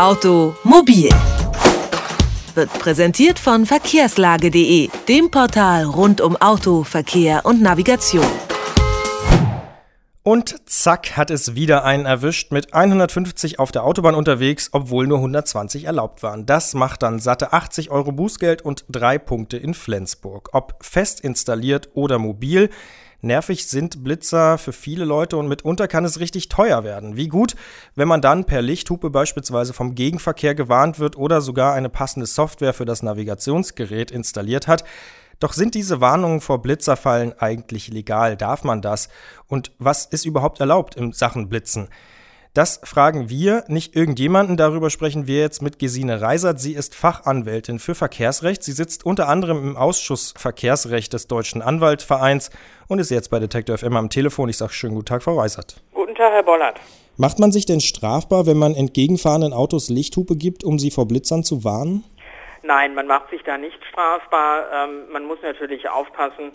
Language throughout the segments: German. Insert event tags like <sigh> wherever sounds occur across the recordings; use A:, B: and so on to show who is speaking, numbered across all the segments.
A: Automobil wird präsentiert von verkehrslage.de, dem Portal rund um Auto, Verkehr und Navigation.
B: Und zack hat es wieder einen erwischt mit 150 auf der Autobahn unterwegs, obwohl nur 120 erlaubt waren. Das macht dann satte 80 Euro Bußgeld und drei Punkte in Flensburg. Ob fest installiert oder mobil. Nervig sind Blitzer für viele Leute und mitunter kann es richtig teuer werden. Wie gut, wenn man dann per Lichthupe beispielsweise vom Gegenverkehr gewarnt wird oder sogar eine passende Software für das Navigationsgerät installiert hat. Doch sind diese Warnungen vor Blitzerfallen eigentlich legal? Darf man das? Und was ist überhaupt erlaubt in Sachen Blitzen? Das fragen wir, nicht irgendjemanden. Darüber sprechen wir jetzt mit Gesine Reisert. Sie ist Fachanwältin für Verkehrsrecht. Sie sitzt unter anderem im Ausschuss Verkehrsrecht des Deutschen Anwaltvereins und ist jetzt bei Detektor FM am Telefon. Ich sage schönen guten Tag, Frau Reisert.
C: Guten Tag, Herr Bollert.
B: Macht man sich denn strafbar, wenn man entgegenfahrenden Autos Lichthupe gibt, um sie vor Blitzern zu warnen?
C: Nein, man macht sich da nicht strafbar. Ähm, man muss natürlich aufpassen,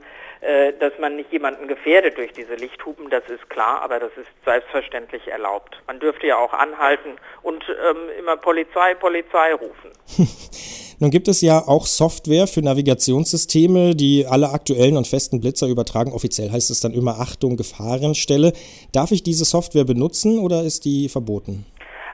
C: dass man nicht jemanden gefährdet durch diese Lichthupen, das ist klar, aber das ist selbstverständlich erlaubt. Man dürfte ja auch anhalten und ähm, immer Polizei, Polizei rufen. <laughs>
B: Nun gibt es ja auch Software für Navigationssysteme, die alle aktuellen und festen Blitzer übertragen. Offiziell heißt es dann immer Achtung, Gefahrenstelle. Darf ich diese Software benutzen oder ist die verboten?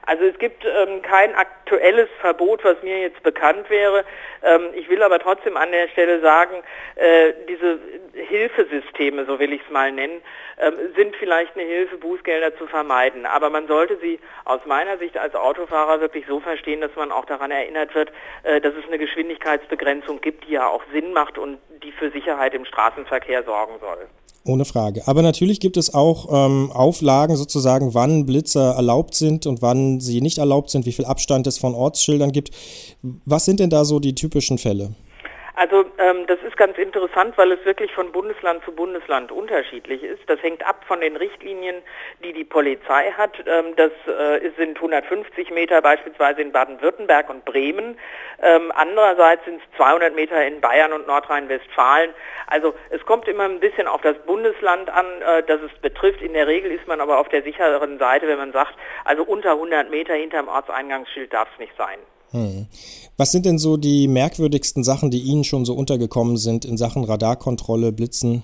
C: Also es gibt ähm, kein aktuelles Verbot, was mir jetzt bekannt wäre. Ähm, ich will aber trotzdem an der Stelle sagen, äh, diese Hilfesysteme, so will ich es mal nennen, ähm, sind vielleicht eine Hilfe, Bußgelder zu vermeiden. Aber man sollte sie aus meiner Sicht als Autofahrer wirklich so verstehen, dass man auch daran erinnert wird, äh, dass es eine Geschwindigkeitsbegrenzung gibt, die ja auch Sinn macht und die für Sicherheit im Straßenverkehr sorgen soll.
B: Ohne Frage. Aber natürlich gibt es auch ähm, Auflagen sozusagen, wann Blitzer erlaubt sind und wann sie nicht erlaubt sind, wie viel Abstand es von Ortsschildern gibt. Was sind denn da so die typischen Fälle?
C: Also ähm, das ist ganz interessant, weil es wirklich von Bundesland zu Bundesland unterschiedlich ist. Das hängt ab von den Richtlinien, die die Polizei hat. Ähm, das äh, sind 150 Meter beispielsweise in Baden-Württemberg und Bremen. Ähm, andererseits sind es 200 Meter in Bayern und Nordrhein-Westfalen. Also es kommt immer ein bisschen auf das Bundesland an, äh, das es betrifft. In der Regel ist man aber auf der sicheren Seite, wenn man sagt, also unter 100 Meter hinterm Ortseingangsschild darf es nicht sein.
B: Hm. Was sind denn so die merkwürdigsten Sachen, die Ihnen schon so untergekommen sind in Sachen Radarkontrolle, Blitzen?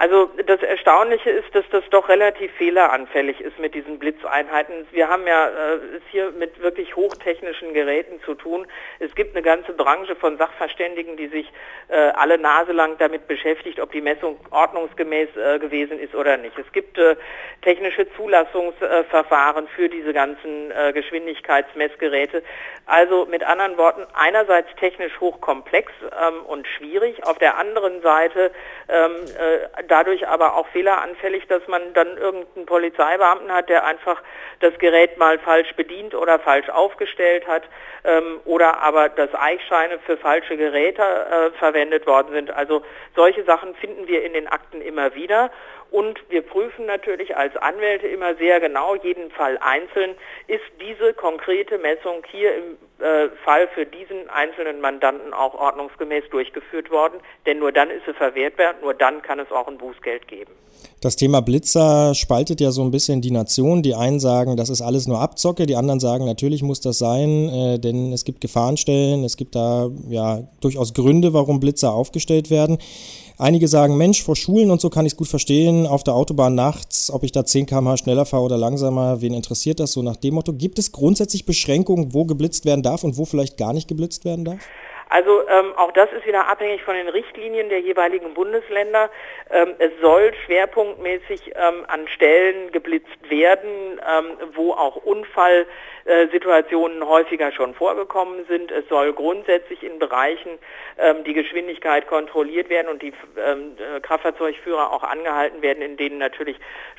C: Also das Erstaunliche ist, dass das doch relativ fehleranfällig ist mit diesen Blitzeinheiten. Wir haben ja äh, es hier mit wirklich hochtechnischen Geräten zu tun. Es gibt eine ganze Branche von Sachverständigen, die sich äh, alle Nase lang damit beschäftigt, ob die Messung ordnungsgemäß äh, gewesen ist oder nicht. Es gibt äh, technische Zulassungsverfahren für diese ganzen äh, Geschwindigkeitsmessgeräte. Also mit anderen Worten, einerseits technisch hochkomplex ähm, und schwierig, auf der anderen Seite ähm, äh, dadurch aber auch fehleranfällig, dass man dann irgendeinen Polizeibeamten hat, der einfach das Gerät mal falsch bedient oder falsch aufgestellt hat ähm, oder aber dass Eichscheine für falsche Geräte äh, verwendet worden sind. Also solche Sachen finden wir in den Akten immer wieder und wir prüfen natürlich als Anwälte immer sehr genau jeden Fall einzeln, ist diese konkrete Messung hier im äh, Fall für diesen einzelnen Mandanten auch ordnungsgemäß durchgeführt worden, denn nur dann ist sie verwertbar, nur dann kann es auch ein Bußgeld geben.
B: Das Thema Blitzer spaltet ja so ein bisschen die Nation. Die einen sagen, das ist alles nur Abzocke, die anderen sagen, natürlich muss das sein, äh, denn es gibt Gefahrenstellen, es gibt da ja durchaus Gründe, warum Blitzer aufgestellt werden. Einige sagen, Mensch, vor Schulen und so kann ich es gut verstehen, auf der Autobahn nachts, ob ich da 10 km/h schneller fahre oder langsamer, wen interessiert das so nach dem Motto? Gibt es grundsätzlich Beschränkungen, wo geblitzt werden darf und wo vielleicht gar nicht geblitzt werden darf?
C: Also ähm, auch das ist wieder abhängig von den Richtlinien der jeweiligen Bundesländer. Ähm, es soll schwerpunktmäßig ähm, an Stellen geblitzt werden, ähm, wo auch Unfallsituationen häufiger schon vorgekommen sind. Es soll grundsätzlich in Bereichen ähm, die Geschwindigkeit kontrolliert werden und die ähm, äh, Kraftfahrzeugführer auch angehalten werden, in denen natürlich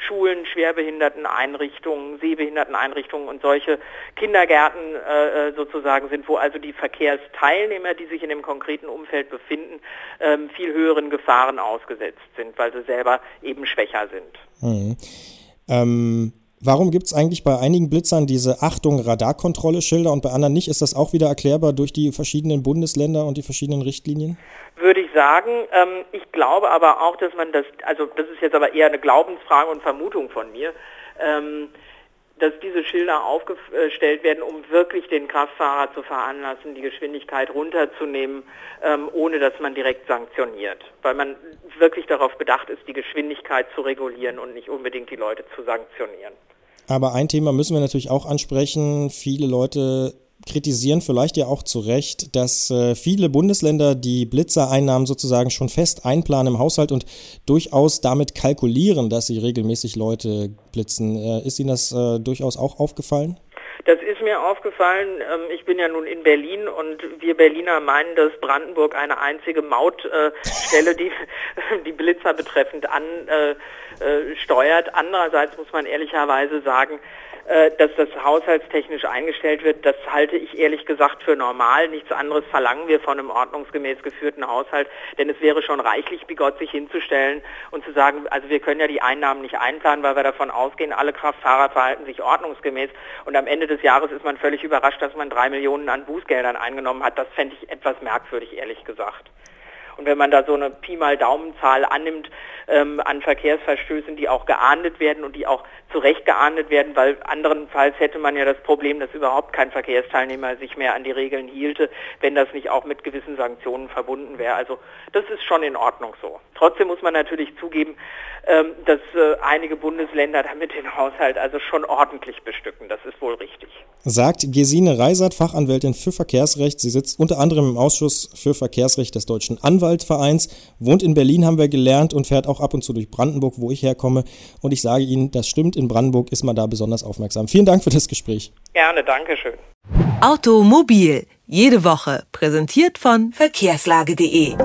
C: Schulen, Schwerbehinderteneinrichtungen, Sehbehinderteneinrichtungen und solche Kindergärten äh, äh sozusagen sind, wo also die Verkehrsteilnehmer, die sich in dem konkreten Umfeld befinden, ähm, viel höheren Gefahren ausgesetzt sind, weil sie selber eben schwächer sind.
B: Mhm. Ähm, warum gibt es eigentlich bei einigen Blitzern diese Achtung Radarkontrolle Schilder und bei anderen nicht? Ist das auch wieder erklärbar durch die verschiedenen Bundesländer und die verschiedenen Richtlinien?
C: Würde ich sagen. Ähm, ich glaube aber auch, dass man das, also das ist jetzt aber eher eine Glaubensfrage und Vermutung von mir. Ähm, dass diese Schilder aufgestellt werden, um wirklich den Kraftfahrer zu veranlassen, die Geschwindigkeit runterzunehmen, ähm, ohne dass man direkt sanktioniert. Weil man wirklich darauf bedacht ist, die Geschwindigkeit zu regulieren und nicht unbedingt die Leute zu sanktionieren.
B: Aber ein Thema müssen wir natürlich auch ansprechen. Viele Leute kritisieren vielleicht ja auch zu Recht, dass äh, viele Bundesländer die Blitzereinnahmen sozusagen schon fest einplanen im Haushalt und durchaus damit kalkulieren, dass sie regelmäßig Leute blitzen. Äh, ist Ihnen das äh, durchaus auch aufgefallen?
C: Das ist mir aufgefallen. Ähm, ich bin ja nun in Berlin und wir Berliner meinen, dass Brandenburg eine einzige Mautstelle, die <laughs> die Blitzer betreffend ansteuert. Andererseits muss man ehrlicherweise sagen, äh, dass das haushaltstechnisch eingestellt wird, das halte ich ehrlich gesagt für normal. Nichts anderes verlangen wir von einem ordnungsgemäß geführten Haushalt, denn es wäre schon reichlich bigott, sich hinzustellen und zu sagen, also wir können ja die Einnahmen nicht einplanen, weil wir davon ausgehen, alle Kraftfahrer verhalten sich ordnungsgemäß und am Ende des Jahres ist man völlig überrascht, dass man drei Millionen an Bußgeldern eingenommen hat. Das fände ich etwas merkwürdig, ehrlich gesagt. Und wenn man da so eine Pi mal Daumenzahl annimmt ähm, an Verkehrsverstößen, die auch geahndet werden und die auch zu Recht geahndet werden, weil anderenfalls hätte man ja das Problem, dass überhaupt kein Verkehrsteilnehmer sich mehr an die Regeln hielte, wenn das nicht auch mit gewissen Sanktionen verbunden wäre. Also das ist schon in Ordnung so. Trotzdem muss man natürlich zugeben, ähm, dass äh, einige Bundesländer damit den Haushalt also schon ordentlich bestücken. Das ist wohl richtig.
B: Sagt Gesine Reisert, Fachanwältin für Verkehrsrecht. Sie sitzt unter anderem im Ausschuss für Verkehrsrecht des Deutschen Anwalts Anwaltvereins, wohnt in Berlin, haben wir gelernt, und fährt auch ab und zu durch Brandenburg, wo ich herkomme. Und ich sage Ihnen, das stimmt, in Brandenburg ist man da besonders aufmerksam. Vielen Dank für das Gespräch.
C: Gerne, danke schön.
A: Automobil, jede Woche, präsentiert von verkehrslage.de.